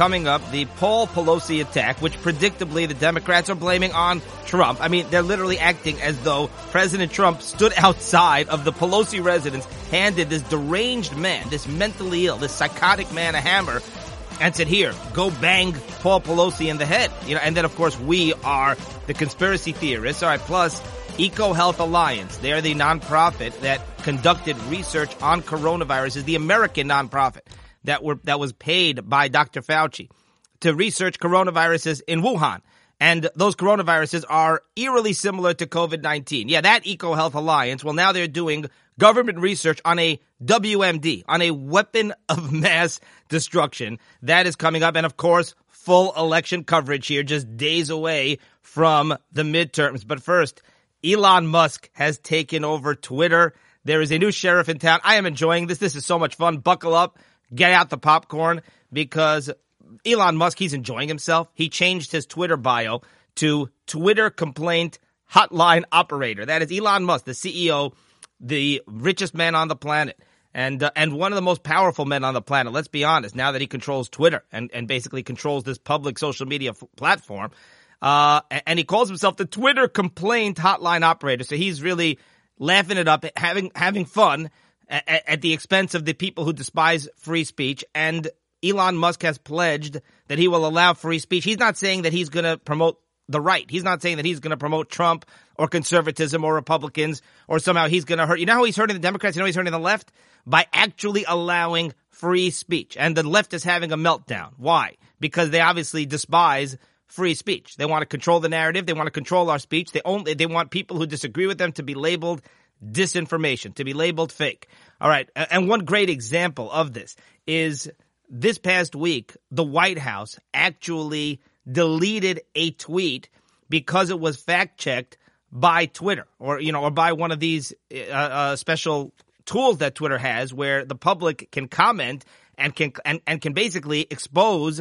coming up, the Paul Pelosi attack, which predictably the Democrats are blaming on Trump. I mean, they're literally acting as though President Trump stood outside of the Pelosi residence, handed this deranged man, this mentally ill, this psychotic man a hammer, and said, here, go bang Paul Pelosi in the head. You know, and then of course we are the conspiracy theorists. All right, plus Eco Health Alliance. They're the nonprofit that conducted research on coronaviruses, the American nonprofit that were, that was paid by Dr. Fauci to research coronaviruses in Wuhan. And those coronaviruses are eerily similar to COVID-19. Yeah, that EcoHealth Alliance, well now they're doing government research on a WMD, on a weapon of mass destruction. That is coming up. And of course, full election coverage here, just days away from the midterms. But first, Elon Musk has taken over Twitter. There is a new sheriff in town. I am enjoying this. This is so much fun. Buckle up, get out the popcorn because Elon Musk, he's enjoying himself. He changed his Twitter bio to Twitter complaint hotline operator. That is Elon Musk, the CEO the richest man on the planet and uh, and one of the most powerful men on the planet. Let's be honest. Now that he controls Twitter and and basically controls this public social media f- platform, uh, and he calls himself the Twitter complaint hotline operator. So he's really laughing it up, having having fun at, at the expense of the people who despise free speech. And Elon Musk has pledged that he will allow free speech. He's not saying that he's going to promote the right. He's not saying that he's going to promote Trump or conservatism or Republicans or somehow he's going to hurt. You know how he's hurting the Democrats? You know he's hurting the left? By actually allowing free speech. And the left is having a meltdown. Why? Because they obviously despise free speech. They want to control the narrative. They want to control our speech. They only, they want people who disagree with them to be labeled disinformation, to be labeled fake. All right. And one great example of this is this past week, the White House actually deleted a tweet because it was fact checked by Twitter or, you know, or by one of these uh, uh, special tools that Twitter has where the public can comment and can, and, and can basically expose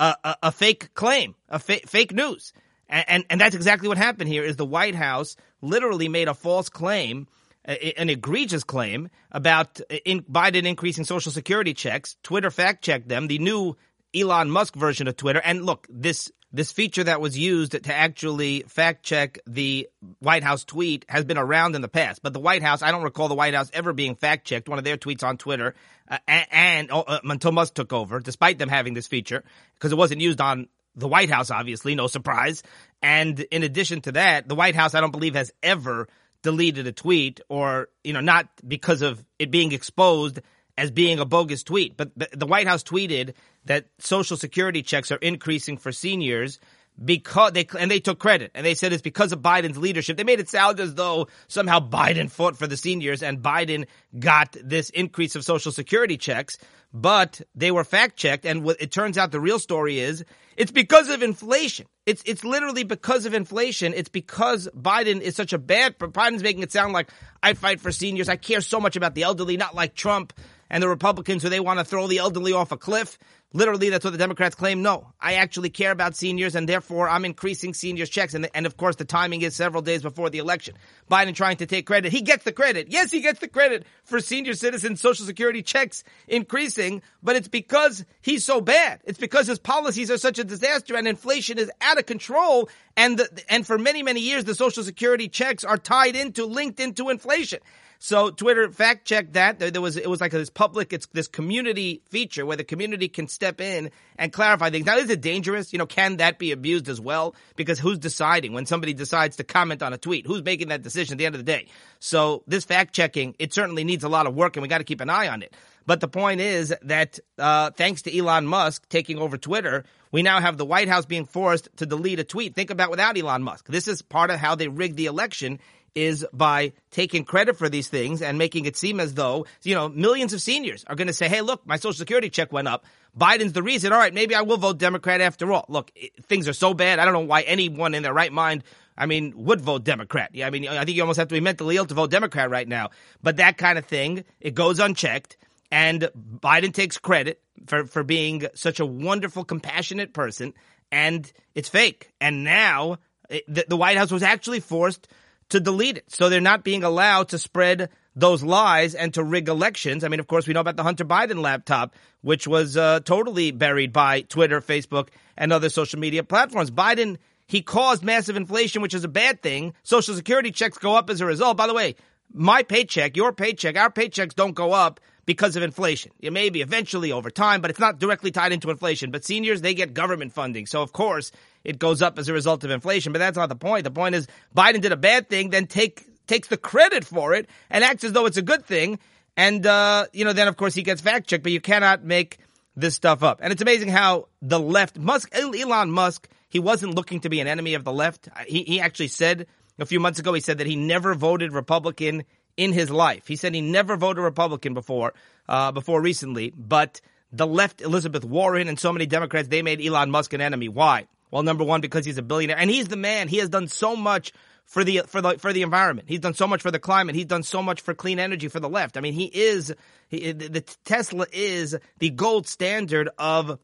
a, a, a fake claim, a fa- fake news. And, and, and that's exactly what happened here is the White House literally made a false claim an egregious claim about uh, in Biden increasing social security checks. Twitter fact checked them. The new Elon Musk version of Twitter. And look, this this feature that was used to actually fact check the White House tweet has been around in the past. But the White House, I don't recall the White House ever being fact checked, one of their tweets on Twitter, uh, and, and uh, until Musk took over, despite them having this feature, because it wasn't used on the White House, obviously, no surprise. And in addition to that, the White House, I don't believe, has ever deleted a tweet or, you know, not because of it being exposed as being a bogus tweet. But the, the White House tweeted that social security checks are increasing for seniors because they and they took credit and they said it's because of Biden's leadership. They made it sound as though somehow Biden fought for the seniors and Biden got this increase of social security checks, but they were fact checked and it turns out the real story is it's because of inflation. It's it's literally because of inflation. It's because Biden is such a bad Biden's making it sound like I fight for seniors. I care so much about the elderly, not like Trump and the Republicans who they want to throw the elderly off a cliff. Literally, that's what the Democrats claim. No, I actually care about seniors, and therefore I'm increasing seniors' checks. And, and of course, the timing is several days before the election. Biden trying to take credit. He gets the credit. Yes, he gets the credit for senior citizens' Social Security checks increasing, but it's because he's so bad. It's because his policies are such a disaster, and inflation is out of control. And the, and for many many years, the Social Security checks are tied into, linked into inflation. So Twitter fact checked that. There was it was like this public, it's this community feature where the community can step in and clarify things. Now, is it dangerous? You know, can that be abused as well? Because who's deciding when somebody decides to comment on a tweet? Who's making that decision at the end of the day? So this fact checking, it certainly needs a lot of work, and we got to keep an eye on it. But the point is that uh, thanks to Elon Musk taking over Twitter, we now have the White House being forced to delete a tweet. Think about without Elon Musk. This is part of how they rigged the election is by taking credit for these things and making it seem as though, you know, millions of seniors are going to say, hey, look, my social security check went up. Biden's the reason. All right, maybe I will vote Democrat after all. Look, things are so bad. I don't know why anyone in their right mind, I mean, would vote Democrat. Yeah, I mean, I think you almost have to be mentally ill to vote Democrat right now. But that kind of thing, it goes unchecked. And Biden takes credit for, for being such a wonderful, compassionate person. And it's fake. And now the, the White House was actually forced to delete it. So they're not being allowed to spread those lies and to rig elections. I mean, of course, we know about the Hunter Biden laptop, which was uh, totally buried by Twitter, Facebook, and other social media platforms. Biden, he caused massive inflation, which is a bad thing. Social security checks go up as a result. By the way, my paycheck, your paycheck, our paychecks don't go up because of inflation. It may be eventually over time, but it's not directly tied into inflation. But seniors, they get government funding. So of course it goes up as a result of inflation. But that's not the point. The point is Biden did a bad thing, then take takes the credit for it and acts as though it's a good thing. And uh, you know, then of course he gets fact checked, but you cannot make this stuff up. And it's amazing how the left Musk Elon Musk, he wasn't looking to be an enemy of the left. He he actually said a few months ago, he said that he never voted Republican in his life. He said he never voted Republican before, uh, before recently, but the left, Elizabeth Warren and so many Democrats, they made Elon Musk an enemy. Why? Well, number one, because he's a billionaire and he's the man. He has done so much for the, for the, for the environment. He's done so much for the climate. He's done so much for clean energy for the left. I mean, he is, he, the Tesla is the gold standard of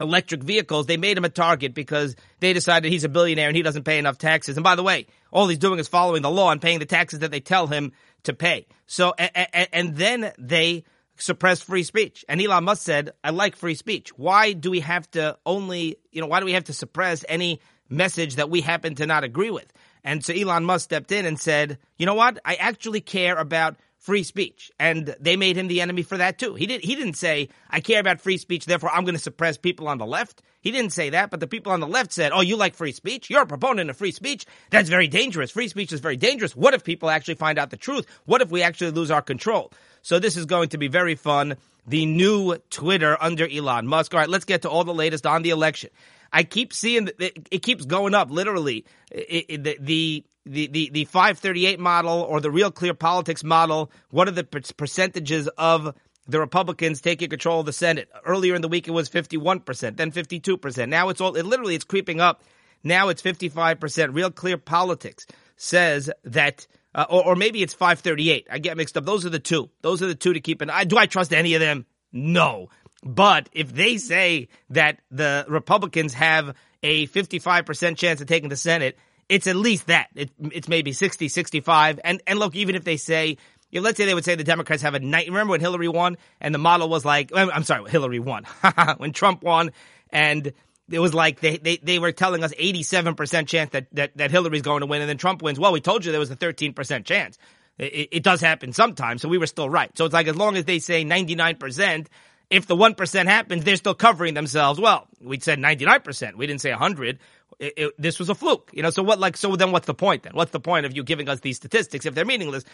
electric vehicles, they made him a target because they decided he's a billionaire and he doesn't pay enough taxes. And by the way, all he's doing is following the law and paying the taxes that they tell him to pay. So, and, and then they suppress free speech. And Elon Musk said, I like free speech. Why do we have to only, you know, why do we have to suppress any message that we happen to not agree with? And so Elon Musk stepped in and said, you know what? I actually care about free speech. And they made him the enemy for that too. He did he didn't say, I care about free speech, therefore I'm going to suppress people on the left. He didn't say that, but the people on the left said, Oh, you like free speech? You're a proponent of free speech? That's very dangerous. Free speech is very dangerous. What if people actually find out the truth? What if we actually lose our control? So this is going to be very fun. The new Twitter under Elon Musk. All right, let's get to all the latest on the election. I keep seeing it, it keeps going up. Literally, it, it, the, the the, the, the 538 model or the real clear politics model, what are the percentages of the Republicans taking control of the Senate? Earlier in the week, it was 51%, then 52%. Now it's all, it literally, it's creeping up. Now it's 55%. Real clear politics says that, uh, or, or maybe it's 538. I get mixed up. Those are the two. Those are the two to keep an. Do I trust any of them? No. But if they say that the Republicans have a 55% chance of taking the Senate, it's at least that. It, it's maybe 60, 65. And, and look, even if they say, you know, let's say they would say the Democrats have a night. Remember when Hillary won and the model was like, I'm sorry, Hillary won. when Trump won and it was like they, they, they were telling us 87% chance that, that, that Hillary's going to win and then Trump wins. Well, we told you there was a 13% chance. It, it does happen sometimes, so we were still right. So it's like as long as they say 99%, if the 1% happens, they're still covering themselves. Well, we said 99%. We didn't say 100 it, it, this was a fluke, you know. So what, like, so then what's the point then? What's the point of you giving us these statistics if they're meaningless?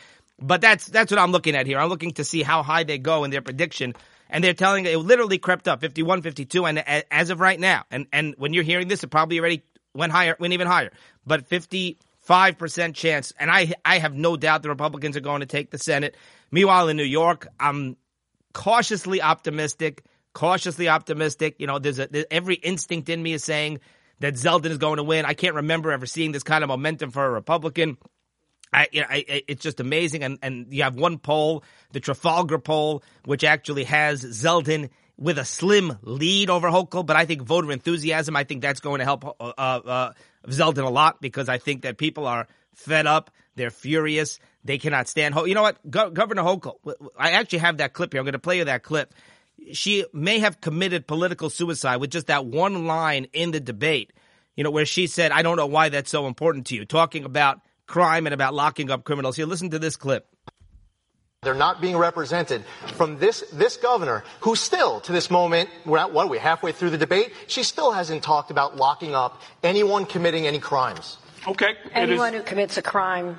But that's that's what I'm looking at here. I'm looking to see how high they go in their prediction, and they're telling it literally crept up 51, 52, and as of right now, and and when you're hearing this, it probably already went higher, went even higher. But 55 percent chance, and I I have no doubt the Republicans are going to take the Senate. Meanwhile, in New York, I'm cautiously optimistic. Cautiously optimistic. You know, there's a there's, every instinct in me is saying that Zeldin is going to win. I can't remember ever seeing this kind of momentum for a Republican. I, I, it's just amazing. And, and you have one poll, the Trafalgar poll, which actually has Zeldin with a slim lead over Hochul. But I think voter enthusiasm, I think that's going to help uh, uh, Zeldin a lot because I think that people are fed up. They're furious. They cannot stand. Ho- you know what? Go- Governor Hochul, I actually have that clip here. I'm going to play you that clip she may have committed political suicide with just that one line in the debate, you know, where she said, I don't know why that's so important to you, talking about crime and about locking up criminals. Here, listen to this clip. They're not being represented from this this governor, who still, to this moment, we're at what are we halfway through the debate? She still hasn't talked about locking up anyone committing any crimes. Okay. Anyone who commits a crime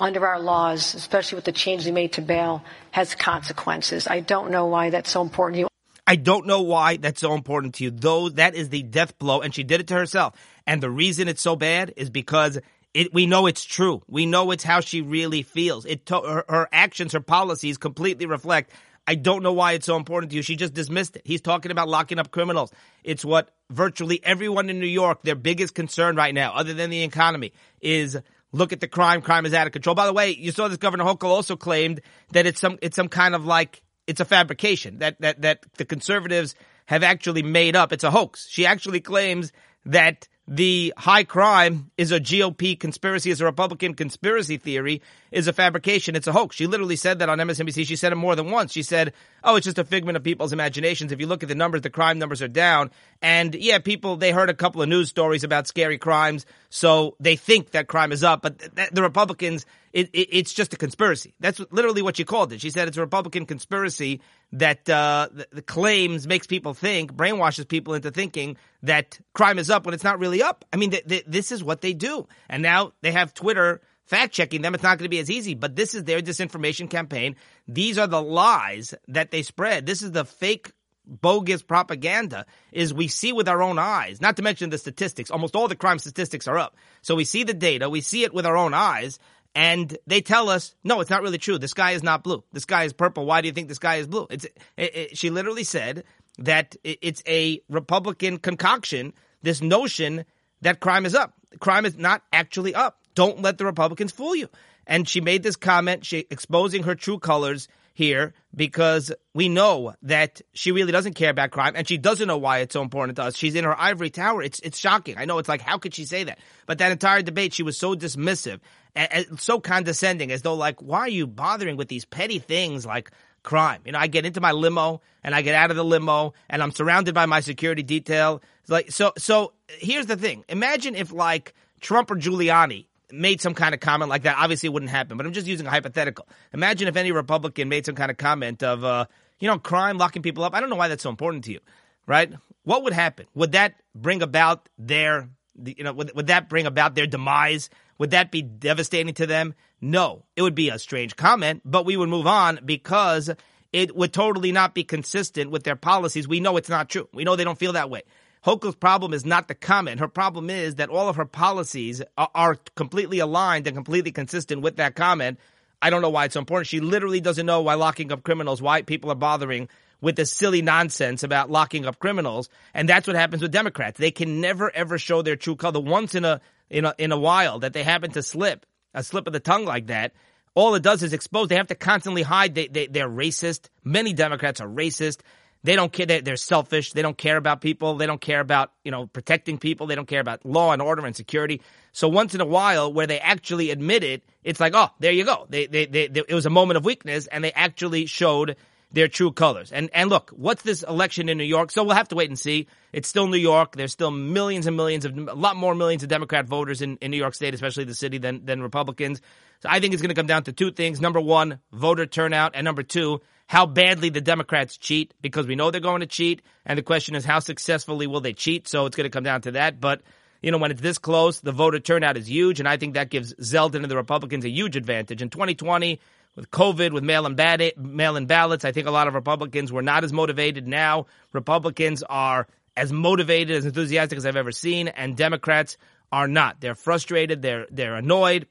under our laws, especially with the change they made to bail, has consequences. I don't know why that's so important to you. I don't know why that's so important to you. Though that is the death blow, and she did it to herself. And the reason it's so bad is because it, we know it's true. We know it's how she really feels. It to, her, her actions, her policies completely reflect. I don't know why it's so important to you. She just dismissed it. He's talking about locking up criminals. It's what virtually everyone in New York, their biggest concern right now, other than the economy, is look at the crime. Crime is out of control. By the way, you saw this Governor Hochul also claimed that it's some it's some kind of like it's a fabrication that that that the conservatives have actually made up. It's a hoax. She actually claims that the high crime is a GOP conspiracy, is a Republican conspiracy theory, is a fabrication. It's a hoax. She literally said that on MSNBC. She said it more than once. She said, oh, it's just a figment of people's imaginations. If you look at the numbers, the crime numbers are down. And yeah, people, they heard a couple of news stories about scary crimes, so they think that crime is up. But th- the Republicans, it, it, it's just a conspiracy. That's literally what she called it. She said it's a Republican conspiracy that uh, the, the claims makes people think, brainwashes people into thinking that crime is up when it's not really up. I mean, th- th- this is what they do. And now they have Twitter fact checking them. It's not going to be as easy, but this is their disinformation campaign. These are the lies that they spread. This is the fake bogus propaganda is we see with our own eyes, not to mention the statistics. Almost all the crime statistics are up. So we see the data, we see it with our own eyes, and they tell us, no, it's not really true. The sky is not blue. The sky is purple. Why do you think the sky is blue? It's, it, it, she literally said that it, it's a Republican concoction, this notion that crime is up. Crime is not actually up. Don't let the Republicans fool you. And she made this comment, she exposing her true colors here because we know that she really doesn't care about crime and she doesn't know why it's so important to us. She's in her ivory tower. It's it's shocking. I know it's like how could she say that? But that entire debate she was so dismissive and, and so condescending as though like why are you bothering with these petty things like crime? You know, I get into my limo and I get out of the limo and I'm surrounded by my security detail. It's like so so here's the thing. Imagine if like Trump or Giuliani made some kind of comment like that, obviously it wouldn't happen, but I'm just using a hypothetical. Imagine if any Republican made some kind of comment of, uh, you know, crime, locking people up. I don't know why that's so important to you, right? What would happen? Would that bring about their, you know, would, would that bring about their demise? Would that be devastating to them? No. It would be a strange comment, but we would move on because it would totally not be consistent with their policies. We know it's not true. We know they don't feel that way. Hochul's problem is not the comment. Her problem is that all of her policies are, completely aligned and completely consistent with that comment. I don't know why it's so important. She literally doesn't know why locking up criminals, why people are bothering with this silly nonsense about locking up criminals. And that's what happens with Democrats. They can never ever show their true color. Once in a in a in a while that they happen to slip, a slip of the tongue like that, all it does is expose. They have to constantly hide. They, they they're racist. Many Democrats are racist. They don't care. They're selfish. They don't care about people. They don't care about, you know, protecting people. They don't care about law and order and security. So once in a while, where they actually admit it, it's like, oh, there you go. They, they, they, they, it was a moment of weakness and they actually showed their true colors. And, and look, what's this election in New York? So we'll have to wait and see. It's still New York. There's still millions and millions of, a lot more millions of Democrat voters in, in New York State, especially the city than, than Republicans. So I think it's going to come down to two things. Number one, voter turnout. And number two, how badly the Democrats cheat because we know they're going to cheat. And the question is, how successfully will they cheat? So it's going to come down to that. But, you know, when it's this close, the voter turnout is huge. And I think that gives Zeldin and the Republicans a huge advantage. In 2020, with COVID, with mail-in, mail-in ballots, I think a lot of Republicans were not as motivated. Now, Republicans are as motivated, as enthusiastic as I've ever seen, and Democrats are not. They're frustrated. They're they're annoyed.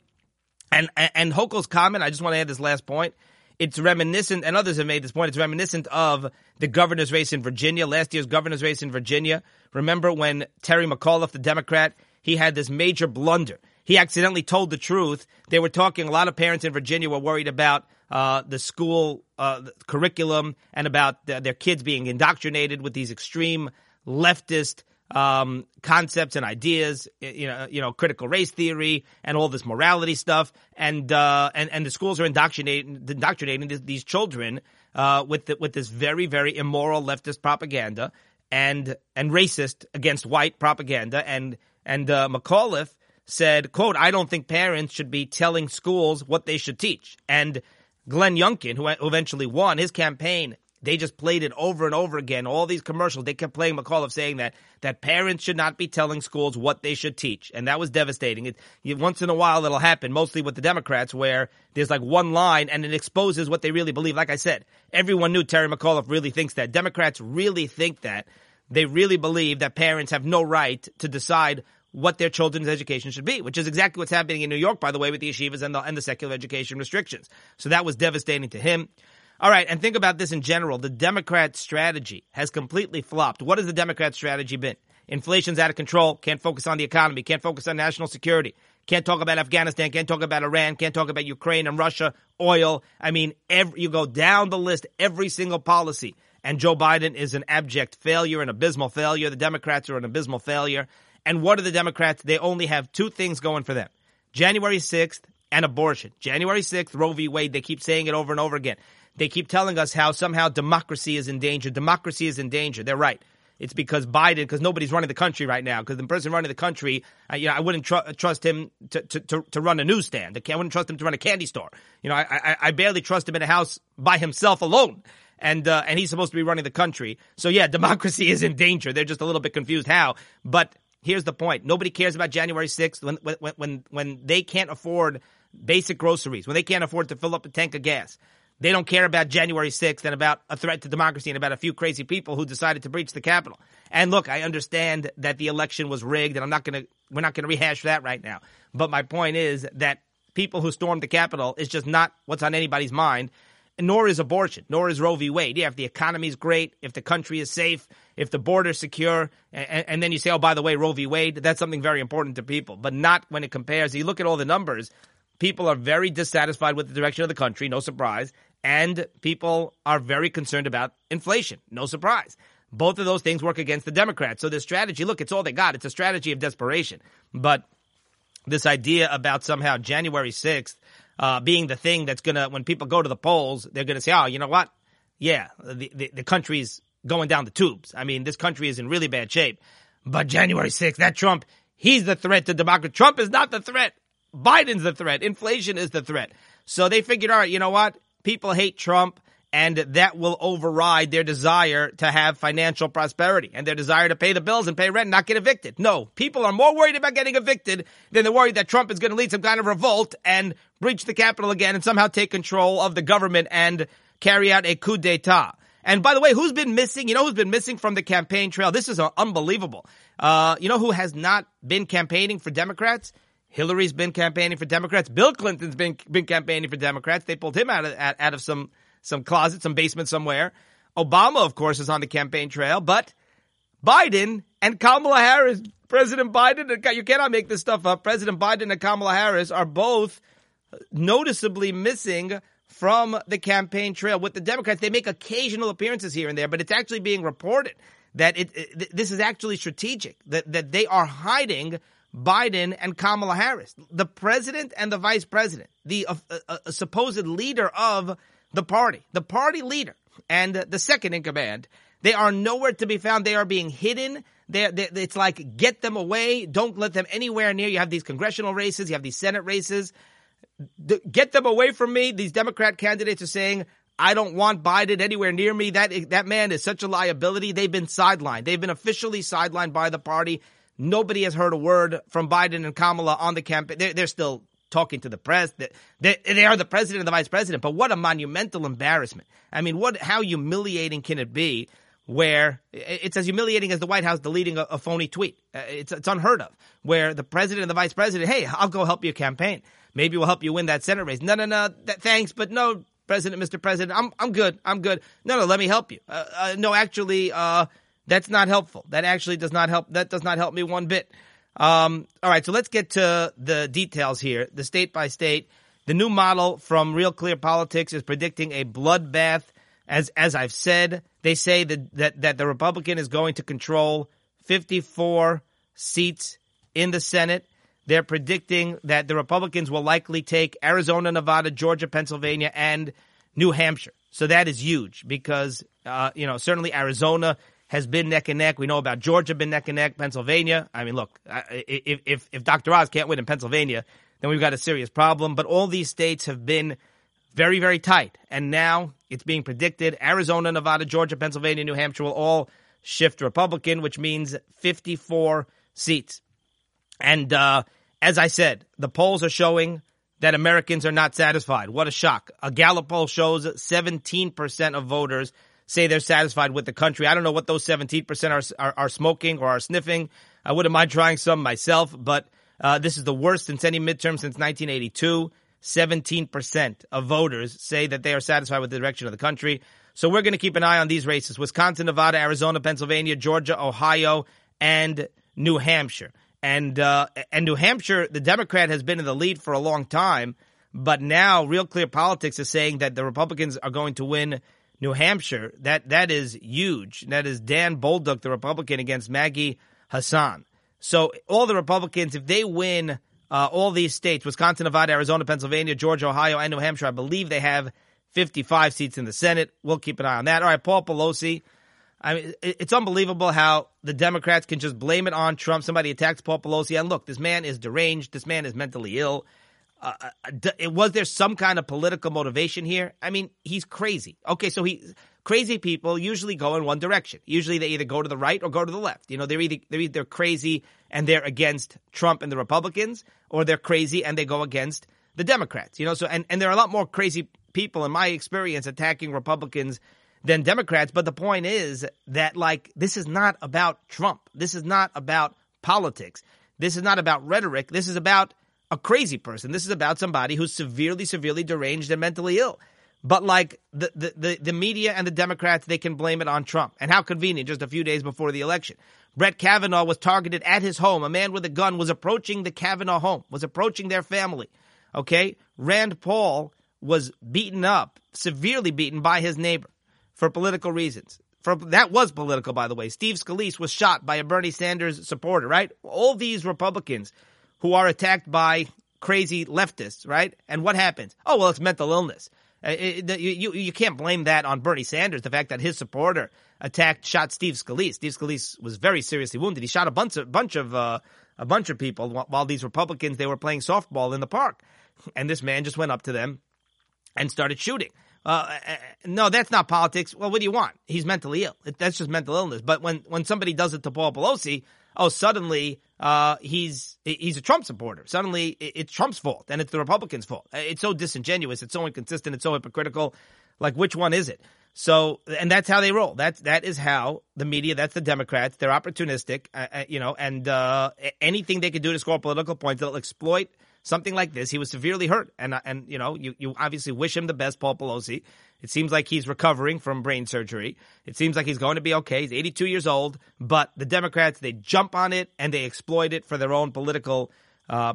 And and Hochul's comment, I just want to add this last point it's reminiscent, and others have made this point, it's reminiscent of the governor's race in Virginia, last year's governor's race in Virginia. Remember when Terry McAuliffe, the Democrat, he had this major blunder. He accidentally told the truth. They were talking, a lot of parents in Virginia were worried about uh, the school uh, curriculum and about the, their kids being indoctrinated with these extreme leftist um, concepts and ideas, you know, you know, critical race theory and all this morality stuff, and uh, and and the schools are indoctrinating indoctrinating these, children uh, with the, with this very very immoral leftist propaganda and and racist against white propaganda, and and uh, McAuliffe said, "quote I don't think parents should be telling schools what they should teach," and Glenn Youngkin, who eventually won his campaign they just played it over and over again. All these commercials, they kept playing McAuliffe saying that that parents should not be telling schools what they should teach, and that was devastating. It, once in a while, it'll happen, mostly with the Democrats, where there's like one line and it exposes what they really believe. Like I said, everyone knew Terry McAuliffe really thinks that. Democrats really think that. They really believe that parents have no right to decide what their children's education should be, which is exactly what's happening in New York, by the way, with the yeshivas and the, and the secular education restrictions. So that was devastating to him. All right, and think about this in general. The Democrat strategy has completely flopped. What has the Democrat strategy been? Inflation's out of control, can't focus on the economy, can't focus on national security, can't talk about Afghanistan, can't talk about Iran, can't talk about Ukraine and Russia, oil. I mean, every, you go down the list, every single policy. And Joe Biden is an abject failure, an abysmal failure. The Democrats are an abysmal failure. And what are the Democrats? They only have two things going for them. January 6th and abortion. January 6th, Roe v. Wade, they keep saying it over and over again. They keep telling us how somehow democracy is in danger. Democracy is in danger. They're right. It's because Biden, because nobody's running the country right now. Because the person running the country, uh, you know, I wouldn't tr- trust him to, to, to, to, run a newsstand. I wouldn't trust him to run a candy store. You know, I, I, I barely trust him in a house by himself alone. And, uh, and he's supposed to be running the country. So yeah, democracy is in danger. They're just a little bit confused how. But here's the point. Nobody cares about January 6th when, when, when, when they can't afford basic groceries, when they can't afford to fill up a tank of gas. They don't care about January 6th and about a threat to democracy and about a few crazy people who decided to breach the Capitol. And look, I understand that the election was rigged and I'm not going to, we're not going to rehash that right now. But my point is that people who stormed the Capitol is just not what's on anybody's mind. Nor is abortion, nor is Roe v. Wade. Yeah, if the economy is great, if the country is safe, if the border is secure, and, and then you say, oh, by the way, Roe v. Wade, that's something very important to people, but not when it compares. You look at all the numbers, people are very dissatisfied with the direction of the country, no surprise, and people are very concerned about inflation, no surprise. Both of those things work against the Democrats. So this strategy, look, it's all they got. It's a strategy of desperation. But this idea about somehow January 6th uh, being the thing that's going to, when people go to the polls, they're going to say, oh, you know what? Yeah, the, the, the country's going down the tubes. I mean, this country is in really bad shape. But January 6th, that Trump, he's the threat to democracy. Trump is not the threat. Biden's the threat. Inflation is the threat. So they figured, all right, you know what? People hate Trump and that will override their desire to have financial prosperity and their desire to pay the bills and pay rent and not get evicted. No, people are more worried about getting evicted than they're worried that Trump is going to lead some kind of revolt and breach the Capitol again and somehow take control of the government and carry out a coup d'etat. And by the way, who's been missing? You know who's been missing from the campaign trail? This is unbelievable. Uh, you know who has not been campaigning for Democrats? Hillary's been campaigning for Democrats. Bill Clinton's been been campaigning for Democrats. They pulled him out of out of some some closet, some basement somewhere. Obama, of course, is on the campaign trail, but Biden and Kamala Harris, President Biden, uh, you cannot make this stuff up. President Biden and Kamala Harris are both noticeably missing from the campaign trail with the Democrats. They make occasional appearances here and there, but it's actually being reported that it, it this is actually strategic, that, that they are hiding Biden and Kamala Harris, the president and the vice president, the uh, uh, uh, supposed leader of the party, the party leader and the second in command. They are nowhere to be found. They are being hidden. They're, they're, it's like get them away. Don't let them anywhere near. You have these congressional races. You have these Senate races. D- get them away from me. These Democrat candidates are saying, I don't want Biden anywhere near me. That that man is such a liability. They've been sidelined. They've been officially sidelined by the party. Nobody has heard a word from Biden and Kamala on the campaign. They're, they're still talking to the press. They, they are the president and the vice president. But what a monumental embarrassment! I mean, what? How humiliating can it be? Where it's as humiliating as the White House deleting a, a phony tweet. Uh, it's it's unheard of. Where the president and the vice president, hey, I'll go help your campaign. Maybe we'll help you win that Senate race. No, no, no. Th- thanks, but no, President, Mr. President, I'm I'm good. I'm good. No, no, let me help you. Uh, uh, no, actually, uh, that's not helpful. That actually does not help. That does not help me one bit. Um, all right, so let's get to the details here. The state by state, the new model from Real Clear Politics is predicting a bloodbath. As as I've said, they say that that, that the Republican is going to control 54 seats in the Senate. They're predicting that the Republicans will likely take Arizona, Nevada, Georgia, Pennsylvania, and New Hampshire. So that is huge because, uh, you know, certainly Arizona has been neck and neck. We know about Georgia been neck and neck. Pennsylvania. I mean, look, if, if, if Dr. Oz can't win in Pennsylvania, then we've got a serious problem. But all these states have been very, very tight. And now it's being predicted Arizona, Nevada, Georgia, Pennsylvania, New Hampshire will all shift Republican, which means 54 seats. And uh, as I said, the polls are showing that Americans are not satisfied. What a shock. A Gallup poll shows 17% of voters say they're satisfied with the country. I don't know what those 17% are, are, are smoking or are sniffing. I wouldn't mind trying some myself, but uh, this is the worst since any midterm since 1982. 17% of voters say that they are satisfied with the direction of the country. So we're going to keep an eye on these races Wisconsin, Nevada, Arizona, Pennsylvania, Georgia, Ohio, and New Hampshire. And, uh, and New Hampshire, the Democrat has been in the lead for a long time, but now Real Clear Politics is saying that the Republicans are going to win New Hampshire. That that is huge. That is Don Bolduc, the Republican, against Maggie Hassan. So all the Republicans, if they win uh, all these states, Wisconsin, Nevada, Arizona, Pennsylvania, Georgia, Ohio, and New Hampshire, I believe they have 55 seats in the Senate. We'll keep an eye on that. All right, Paul Pelosi. I mean, it's unbelievable how the Democrats can just blame it on Trump. Somebody attacks Paul Pelosi, and look, this man is deranged. This man is mentally ill. Uh, uh was there some kind of political motivation here? I mean, he's crazy. Okay, so he crazy people usually go in one direction. Usually, they either go to the right or go to the left. You know, they're either they're either crazy and they're against Trump and the Republicans, or they're crazy and they go against the Democrats. You know, so and and there are a lot more crazy people in my experience attacking Republicans than Democrats. But the point is that, like, this is not about Trump. This is not about politics. This is not about rhetoric. This is about a crazy person. This is about somebody who's severely, severely deranged and mentally ill. But like the, the, the, the, media and the Democrats, they can blame it on Trump. And how convenient, just a few days before the election. Brett Kavanaugh was targeted at his home. A man with a gun was approaching the Kavanaugh home, was approaching their family. Okay? Rand Paul was beaten up, severely beaten by his neighbor for political reasons. For, that was political, by the way. Steve Scalise was shot by a Bernie Sanders supporter, right? All these Republicans who are attacked by crazy leftists, right? And what happens? Oh, well, it's mental illness. Uh, it, you, you can't blame that on Bernie Sanders, the fact that his supporter attacked, shot Steve Scalise. Steve Scalise was very seriously wounded. He shot a bunch of, bunch of, uh, a bunch of people while these Republicans, they were playing softball in the park. And this man just went up to them and started shooting. Uh, uh, no, that's not politics. Well, what do you want? He's mentally ill. That's just mental illness. But when, when somebody does it to Paul Pelosi, oh, suddenly uh, he's he's a Trump supporter. Suddenly it's Trump's fault and it's the Republicans' fault. It's so disingenuous. It's so inconsistent. It's so hypocritical. Like, which one is it? So, and that's how they roll. That's that is how the media. That's the Democrats. They're opportunistic, uh, uh you know, and uh, anything they can do to score political points, they'll exploit something like this. He was severely hurt, and uh, and you know you you obviously wish him the best, Paul Pelosi. It seems like he's recovering from brain surgery. It seems like he's going to be okay. He's 82 years old, but the Democrats they jump on it and they exploit it for their own political. Uh,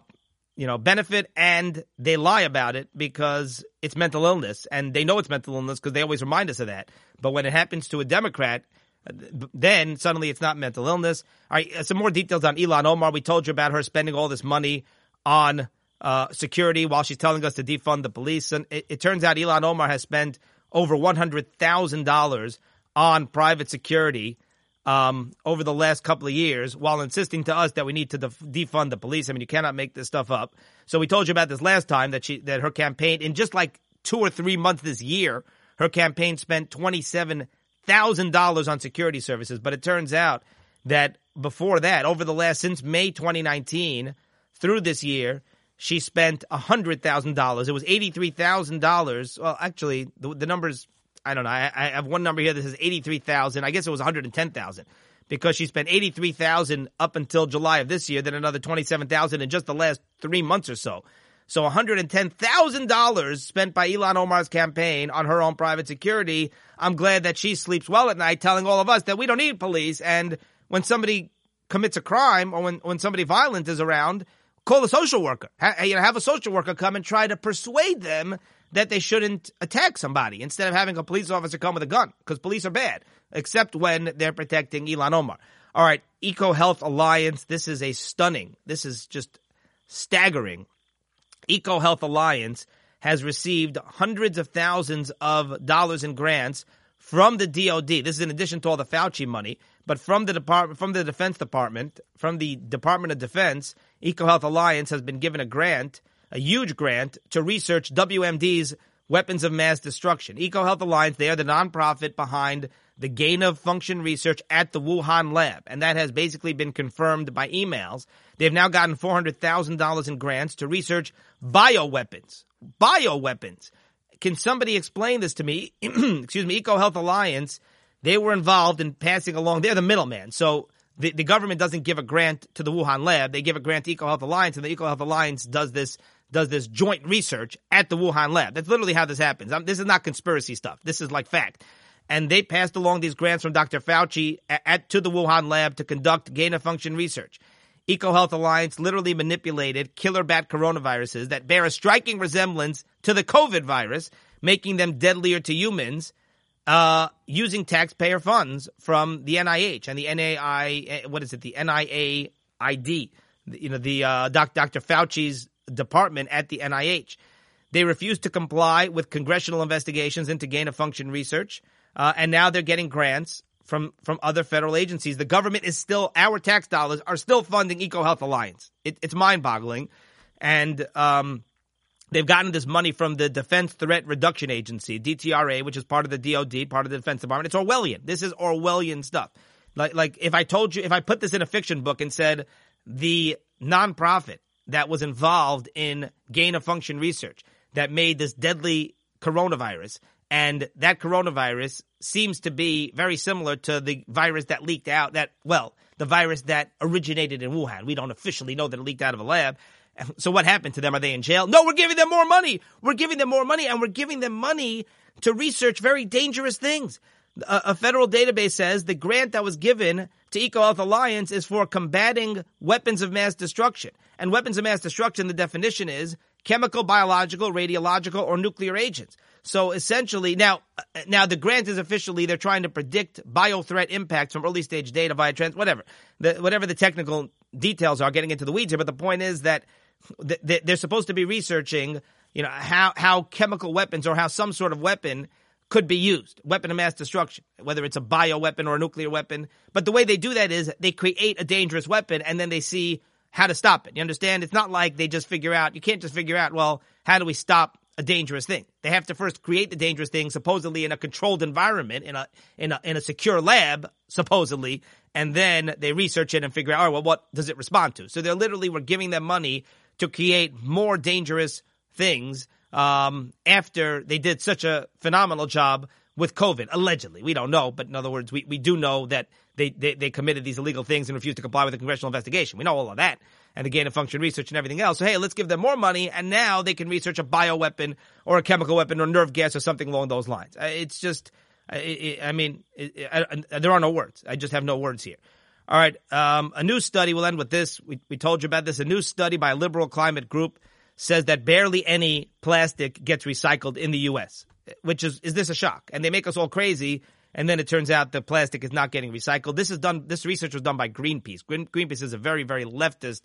you know, benefit and they lie about it because it's mental illness and they know it's mental illness because they always remind us of that. But when it happens to a Democrat, then suddenly it's not mental illness. All right, some more details on Ilhan Omar. We told you about her spending all this money on uh, security while she's telling us to defund the police. And it, it turns out Ilhan Omar has spent over $100,000 on private security um, over the last couple of years while insisting to us that we need to def- defund the police. I mean, you cannot make this stuff up. So we told you about this last time that she that her campaign in just like two or three months this year, her campaign spent twenty seven thousand dollars on security services. But it turns out that before that, over the last since May 2019 through this year, she spent $100,000. It was $83,000. Well, actually, the, the numbers, I don't know. I, I, have one number here that says 83,000. I guess it was 110,000 because she spent 83,000 up until July of this year, then another 27,000 in just the last three months or so. So $110,000 spent by Ilhan Omar's campaign on her own private security. I'm glad that she sleeps well at night telling all of us that we don't need police. And when somebody commits a crime or when, when somebody violent is around, call a social worker. Ha, you know, have a social worker come and try to persuade them that they shouldn't attack somebody instead of having a police officer come with a gun because police are bad, except when they're protecting Ilhan Omar. All right, Eco Health Alliance. This is a stunning. This is just staggering. Eco Health Alliance has received hundreds of thousands of dollars in grants from the DoD. This is in addition to all the Fauci money, but from the department, from the Defense Department, from the Department of Defense, EcoHealth Alliance has been given a grant, a huge grant, to research WMD's weapons of mass destruction. EcoHealth Alliance, they are the nonprofit behind the gain of function research at the Wuhan lab, and that has basically been confirmed by emails. They've now gotten $400,000 in grants to research bioweapons. Bioweapons. Can somebody explain this to me? Excuse me, EcoHealth Alliance, they were involved in passing along, they're the middleman. So the, the government doesn't give a grant to the Wuhan lab. They give a grant to EcoHealth Alliance, and the EcoHealth Alliance does this does this joint research at the Wuhan lab. That's literally how this happens. I'm, this is not conspiracy stuff. This is like fact. And they passed along these grants from Dr. Fauci at, at to the Wuhan lab to conduct gain of function research. EcoHealth Alliance literally manipulated killer bat coronaviruses that bear a striking resemblance to the COVID virus, making them deadlier to humans uh, using taxpayer funds from the NIH and the NAI, what is it, the NIA ID, you know, the uh, doc, Dr. Fauci's department at the NIH. They refused to comply with congressional investigations into gain of function research, uh, and now they're getting grants from from other federal agencies. The government is still our tax dollars are still funding EcoHealth Alliance. It, it's mind boggling, and um, they've gotten this money from the Defense Threat Reduction Agency (DTRA), which is part of the DoD, part of the Defense Department. It's Orwellian. This is Orwellian stuff. Like like if I told you if I put this in a fiction book and said the nonprofit that was involved in gain of function research that made this deadly coronavirus and that coronavirus seems to be very similar to the virus that leaked out that, well, the virus that originated in Wuhan. We don't officially know that it leaked out of a lab. So what happened to them? Are they in jail? No, we're giving them more money. We're giving them more money and we're giving them money to research very dangerous things. A, a federal database says the grant that was given to EcoHealth Alliance is for combating weapons of mass destruction. And weapons of mass destruction, the definition is chemical, biological, radiological, or nuclear agents. So essentially, now, now the grant is officially they're trying to predict biothreat impacts from early stage data via trans, whatever, the, whatever the technical details are. Getting into the weeds here, but the point is that they're supposed to be researching, you know, how how chemical weapons or how some sort of weapon could be used, weapon of mass destruction, whether it's a bio weapon or a nuclear weapon. But the way they do that is they create a dangerous weapon and then they see how to stop it. You understand? It's not like they just figure out. You can't just figure out. Well, how do we stop a dangerous thing. They have to first create the dangerous thing, supposedly in a controlled environment, in a in a in a secure lab, supposedly, and then they research it and figure out, oh, well, what does it respond to? So they're literally we're giving them money to create more dangerous things um, after they did such a phenomenal job with COVID, allegedly. We don't know, but in other words, we, we do know that they, they, they committed these illegal things and refused to comply with the congressional investigation. We know all of that and the gain of function research and everything else. So, hey, let's give them more money, and now they can research a bioweapon or a chemical weapon or nerve gas or something along those lines. Uh, it's just, I mean, there are no words. I just have no words here. All right, um, a new study, we'll end with this. We, we told you about this. A new study by a liberal climate group says that barely any plastic gets recycled in the U.S., which is, is this a shock? And they make us all crazy and then it turns out the plastic is not getting recycled. This is done. This research was done by Greenpeace. Green, Greenpeace is a very, very leftist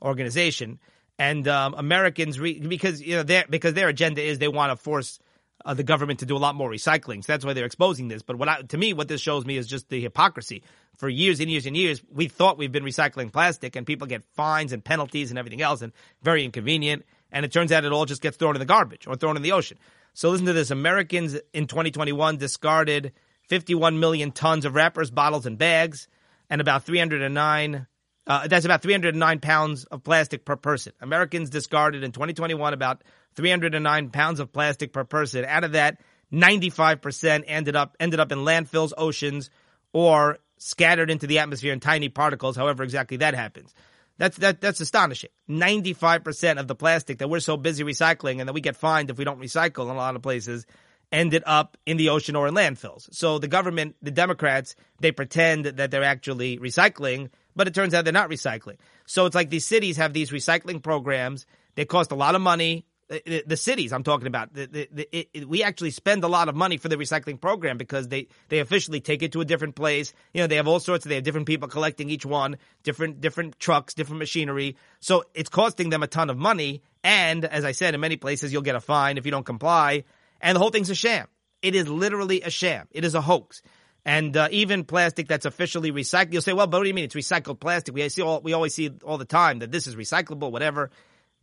organization, and um, Americans re, because you know their because their agenda is they want to force uh, the government to do a lot more recycling. So that's why they're exposing this. But what I, to me, what this shows me is just the hypocrisy. For years and years and years, we thought we've been recycling plastic, and people get fines and penalties and everything else, and very inconvenient. And it turns out it all just gets thrown in the garbage or thrown in the ocean. So listen to this: Americans in 2021 discarded 51 million tons of wrappers, bottles, and bags, and about 309. Uh, that's about 309 pounds of plastic per person. Americans discarded in 2021 about 309 pounds of plastic per person. Out of that, 95% ended up ended up in landfills, oceans, or scattered into the atmosphere in tiny particles. However, exactly that happens. That's that that's astonishing. 95% of the plastic that we're so busy recycling and that we get fined if we don't recycle in a lot of places ended up in the ocean or in landfills. So the government, the Democrats, they pretend that they're actually recycling, but it turns out they're not recycling. So it's like these cities have these recycling programs. They cost a lot of money. The, the cities I'm talking about, the, the, it, it, we actually spend a lot of money for the recycling program because they, they officially take it to a different place. You know, they have all sorts of, they have different people collecting each one, different, different trucks, different machinery. So it's costing them a ton of money. And as I said, in many places, you'll get a fine if you don't comply and the whole thing's a sham. It is literally a sham. It is a hoax. And uh, even plastic that's officially recycled, you'll say, well, but what do you mean it's recycled plastic? We see all, we always see all the time that this is recyclable, whatever.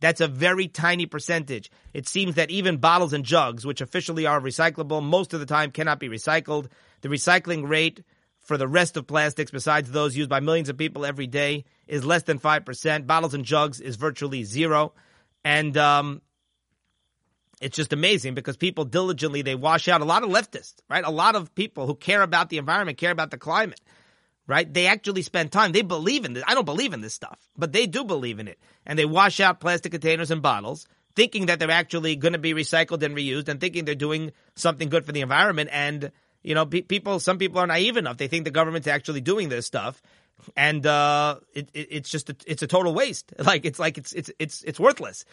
That's a very tiny percentage. It seems that even bottles and jugs, which officially are recyclable, most of the time cannot be recycled. The recycling rate for the rest of plastics, besides those used by millions of people every day, is less than 5%. Bottles and jugs is virtually zero. And um, it's just amazing because people diligently they wash out a lot of leftists, right? A lot of people who care about the environment, care about the climate, right? They actually spend time. They believe in this. I don't believe in this stuff, but they do believe in it. And they wash out plastic containers and bottles, thinking that they're actually going to be recycled and reused and thinking they're doing something good for the environment. And, you know, pe- people, some people are naive enough. They think the government's actually doing this stuff. And, uh, it, it, it's just, a, it's a total waste. Like, it's like, it's, it's, it's, it's worthless.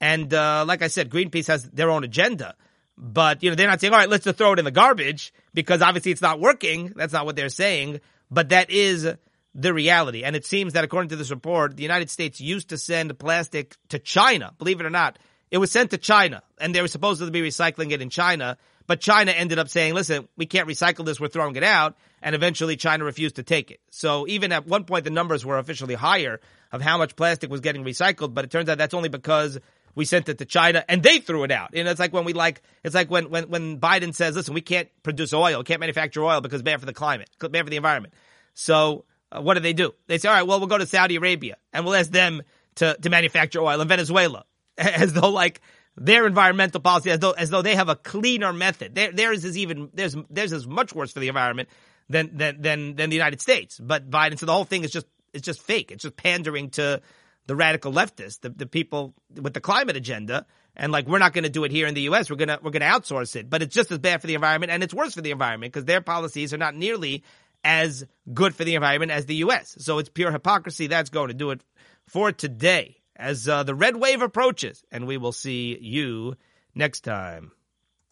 And uh, like I said, Greenpeace has their own agenda. But you know, they're not saying, all right, let's just throw it in the garbage because obviously it's not working. That's not what they're saying. But that is the reality. And it seems that according to this report, the United States used to send plastic to China. Believe it or not, it was sent to China and they were supposed to be recycling it in China. But China ended up saying, listen, we can't recycle this. We're throwing it out. And eventually China refused to take it. So even at one point, the numbers were officially higher of how much plastic was getting recycled. But it turns out that's only because we sent it to China and they threw it out. And it's like when we like, it's like when, when, when Biden says, listen, we can't produce oil, can't manufacture oil because bad for the climate, bad for the environment. So uh, what do they do? They say, all right, well, we'll go to Saudi Arabia and we'll ask them to, to manufacture oil in Venezuela as though like their environmental policy, as though, as though they have a cleaner method. Their, theirs is even, theirs, theirs is much worse for the environment than, than, than, than the United States. But Biden, so the whole thing is just, it's just fake. It's just pandering to the radical leftists, the, the people with the climate agenda. And like, we're not going to do it here in the U.S. We're to, we're to outsource it. But it's just as bad for the environment and it's worse for the environment because their policies are not nearly as good for the environment as the U.S. So it's pure hypocrisy. That's going to do it for today as uh, the red wave approaches. And we will see you next time.